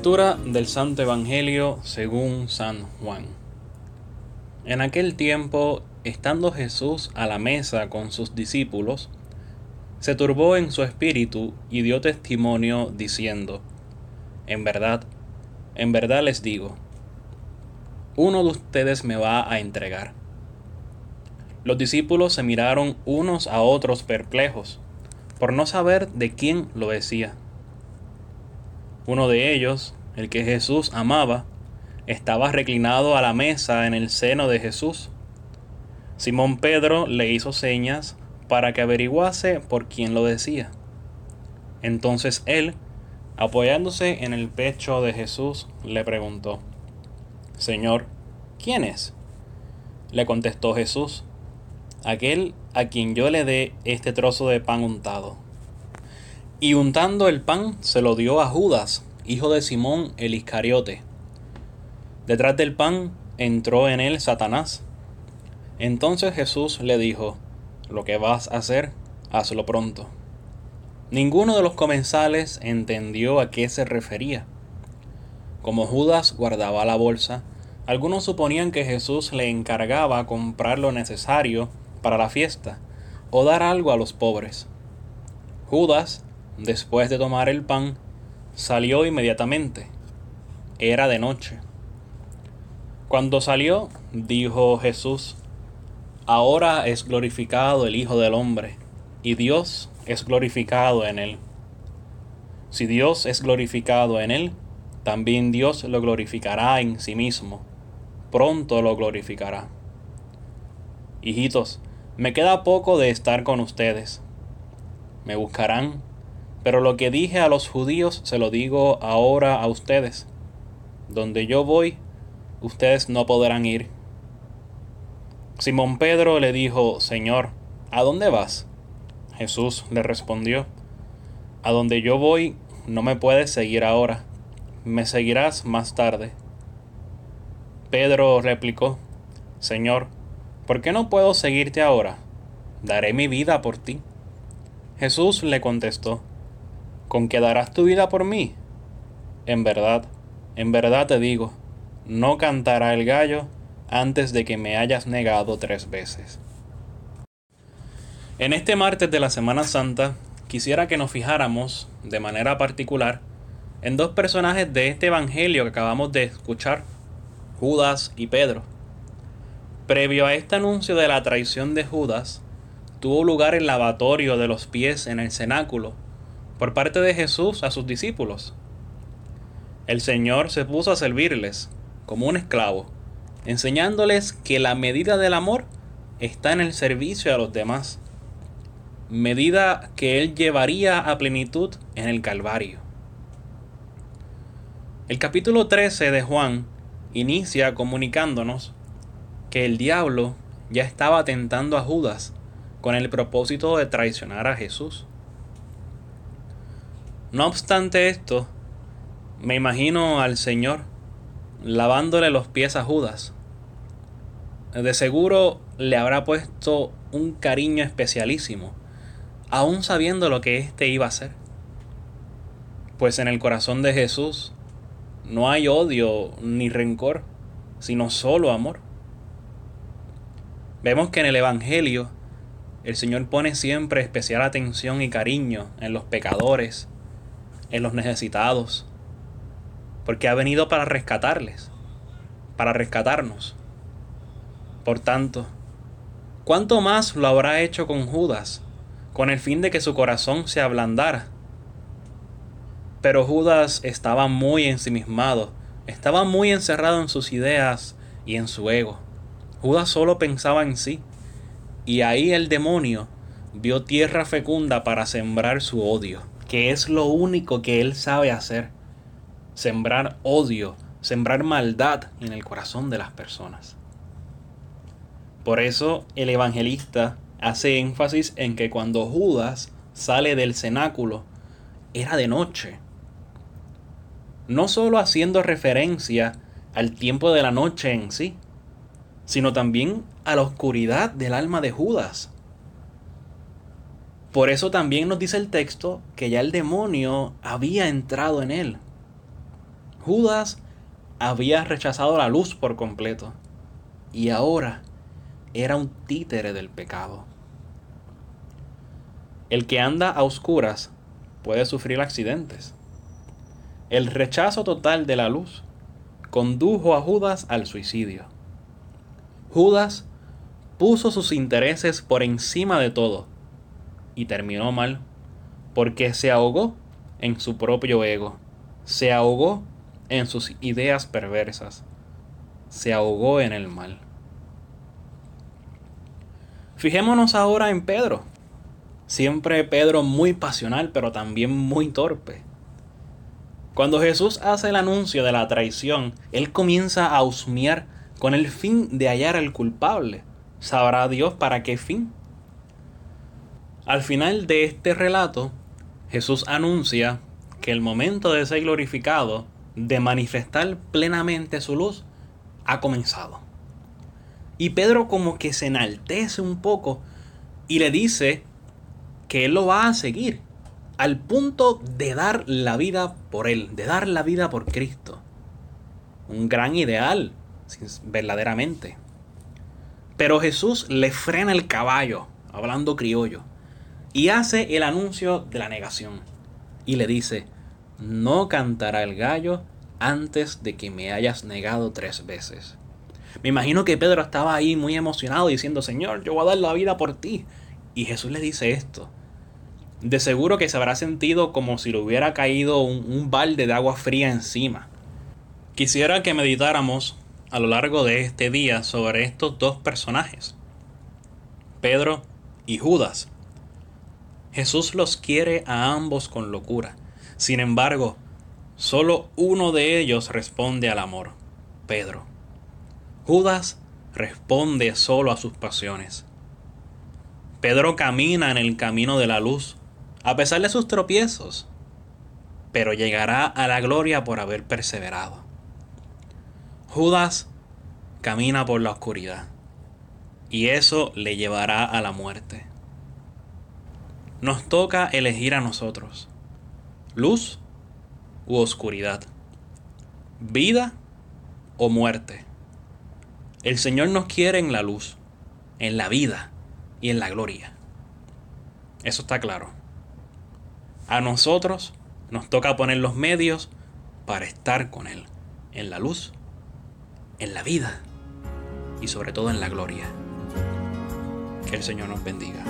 Lectura del Santo Evangelio según San Juan. En aquel tiempo, estando Jesús a la mesa con sus discípulos, se turbó en su espíritu y dio testimonio diciendo, En verdad, en verdad les digo, uno de ustedes me va a entregar. Los discípulos se miraron unos a otros perplejos, por no saber de quién lo decía. Uno de ellos, el que Jesús amaba, estaba reclinado a la mesa en el seno de Jesús. Simón Pedro le hizo señas para que averiguase por quién lo decía. Entonces él, apoyándose en el pecho de Jesús, le preguntó, Señor, ¿quién es? Le contestó Jesús, aquel a quien yo le dé este trozo de pan untado. Y untando el pan se lo dio a Judas, hijo de Simón el Iscariote. Detrás del pan entró en él Satanás. Entonces Jesús le dijo, lo que vas a hacer, hazlo pronto. Ninguno de los comensales entendió a qué se refería. Como Judas guardaba la bolsa, algunos suponían que Jesús le encargaba comprar lo necesario para la fiesta o dar algo a los pobres. Judas Después de tomar el pan, salió inmediatamente. Era de noche. Cuando salió, dijo Jesús, Ahora es glorificado el Hijo del Hombre, y Dios es glorificado en él. Si Dios es glorificado en él, también Dios lo glorificará en sí mismo. Pronto lo glorificará. Hijitos, me queda poco de estar con ustedes. Me buscarán pero lo que dije a los judíos se lo digo ahora a ustedes. Donde yo voy, ustedes no podrán ir. Simón Pedro le dijo, Señor, ¿a dónde vas? Jesús le respondió, A donde yo voy, no me puedes seguir ahora, me seguirás más tarde. Pedro replicó, Señor, ¿por qué no puedo seguirte ahora? Daré mi vida por ti. Jesús le contestó, ¿con que darás tu vida por mí? En verdad, en verdad te digo, no cantará el gallo antes de que me hayas negado tres veces. En este martes de la Semana Santa, quisiera que nos fijáramos, de manera particular, en dos personajes de este Evangelio que acabamos de escuchar, Judas y Pedro. Previo a este anuncio de la traición de Judas, tuvo lugar el lavatorio de los pies en el cenáculo, por parte de Jesús a sus discípulos. El Señor se puso a servirles como un esclavo, enseñándoles que la medida del amor está en el servicio a los demás, medida que Él llevaría a plenitud en el Calvario. El capítulo 13 de Juan inicia comunicándonos que el diablo ya estaba tentando a Judas con el propósito de traicionar a Jesús. No obstante esto, me imagino al Señor lavándole los pies a Judas. De seguro le habrá puesto un cariño especialísimo, aún sabiendo lo que éste iba a hacer. Pues en el corazón de Jesús no hay odio ni rencor, sino solo amor. Vemos que en el Evangelio el Señor pone siempre especial atención y cariño en los pecadores, en los necesitados, porque ha venido para rescatarles, para rescatarnos. Por tanto, ¿cuánto más lo habrá hecho con Judas, con el fin de que su corazón se ablandara? Pero Judas estaba muy ensimismado, estaba muy encerrado en sus ideas y en su ego. Judas solo pensaba en sí, y ahí el demonio vio tierra fecunda para sembrar su odio que es lo único que él sabe hacer. Sembrar odio, sembrar maldad en el corazón de las personas. Por eso el evangelista hace énfasis en que cuando Judas sale del cenáculo, era de noche. No solo haciendo referencia al tiempo de la noche en sí, sino también a la oscuridad del alma de Judas, por eso también nos dice el texto que ya el demonio había entrado en él. Judas había rechazado la luz por completo y ahora era un títere del pecado. El que anda a oscuras puede sufrir accidentes. El rechazo total de la luz condujo a Judas al suicidio. Judas puso sus intereses por encima de todo y terminó mal porque se ahogó en su propio ego, se ahogó en sus ideas perversas, se ahogó en el mal. Fijémonos ahora en Pedro. Siempre Pedro muy pasional, pero también muy torpe. Cuando Jesús hace el anuncio de la traición, él comienza a husmear con el fin de hallar al culpable. Sabrá Dios para qué fin. Al final de este relato, Jesús anuncia que el momento de ser glorificado, de manifestar plenamente su luz, ha comenzado. Y Pedro como que se enaltece un poco y le dice que él lo va a seguir al punto de dar la vida por él, de dar la vida por Cristo. Un gran ideal, verdaderamente. Pero Jesús le frena el caballo, hablando criollo, y hace el anuncio de la negación. Y le dice, no cantará el gallo antes de que me hayas negado tres veces. Me imagino que Pedro estaba ahí muy emocionado diciendo, Señor, yo voy a dar la vida por ti. Y Jesús le dice esto. De seguro que se habrá sentido como si le hubiera caído un, balde de agua fría encima. Quisiera que meditáramos a lo largo de este día sobre estos dos personajes, Pedro y Judas. Jesús los quiere a ambos con locura. Sin embargo, solo uno de ellos responde al amor, Pedro. Judas responde solo a sus pasiones. Pedro camina en el camino de la luz, a pesar de sus tropiezos, pero llegará a la gloria por haber perseverado. Judas camina por la oscuridad, y eso le llevará a la muerte nos toca elegir a nosotros. Luz u oscuridad. Vida o muerte. El Señor nos quiere en la luz, en la vida y en la gloria. Eso está claro. A nosotros nos toca poner los medios para estar con Él, en la luz, en la vida y sobre todo en la gloria. Que el Señor nos bendiga.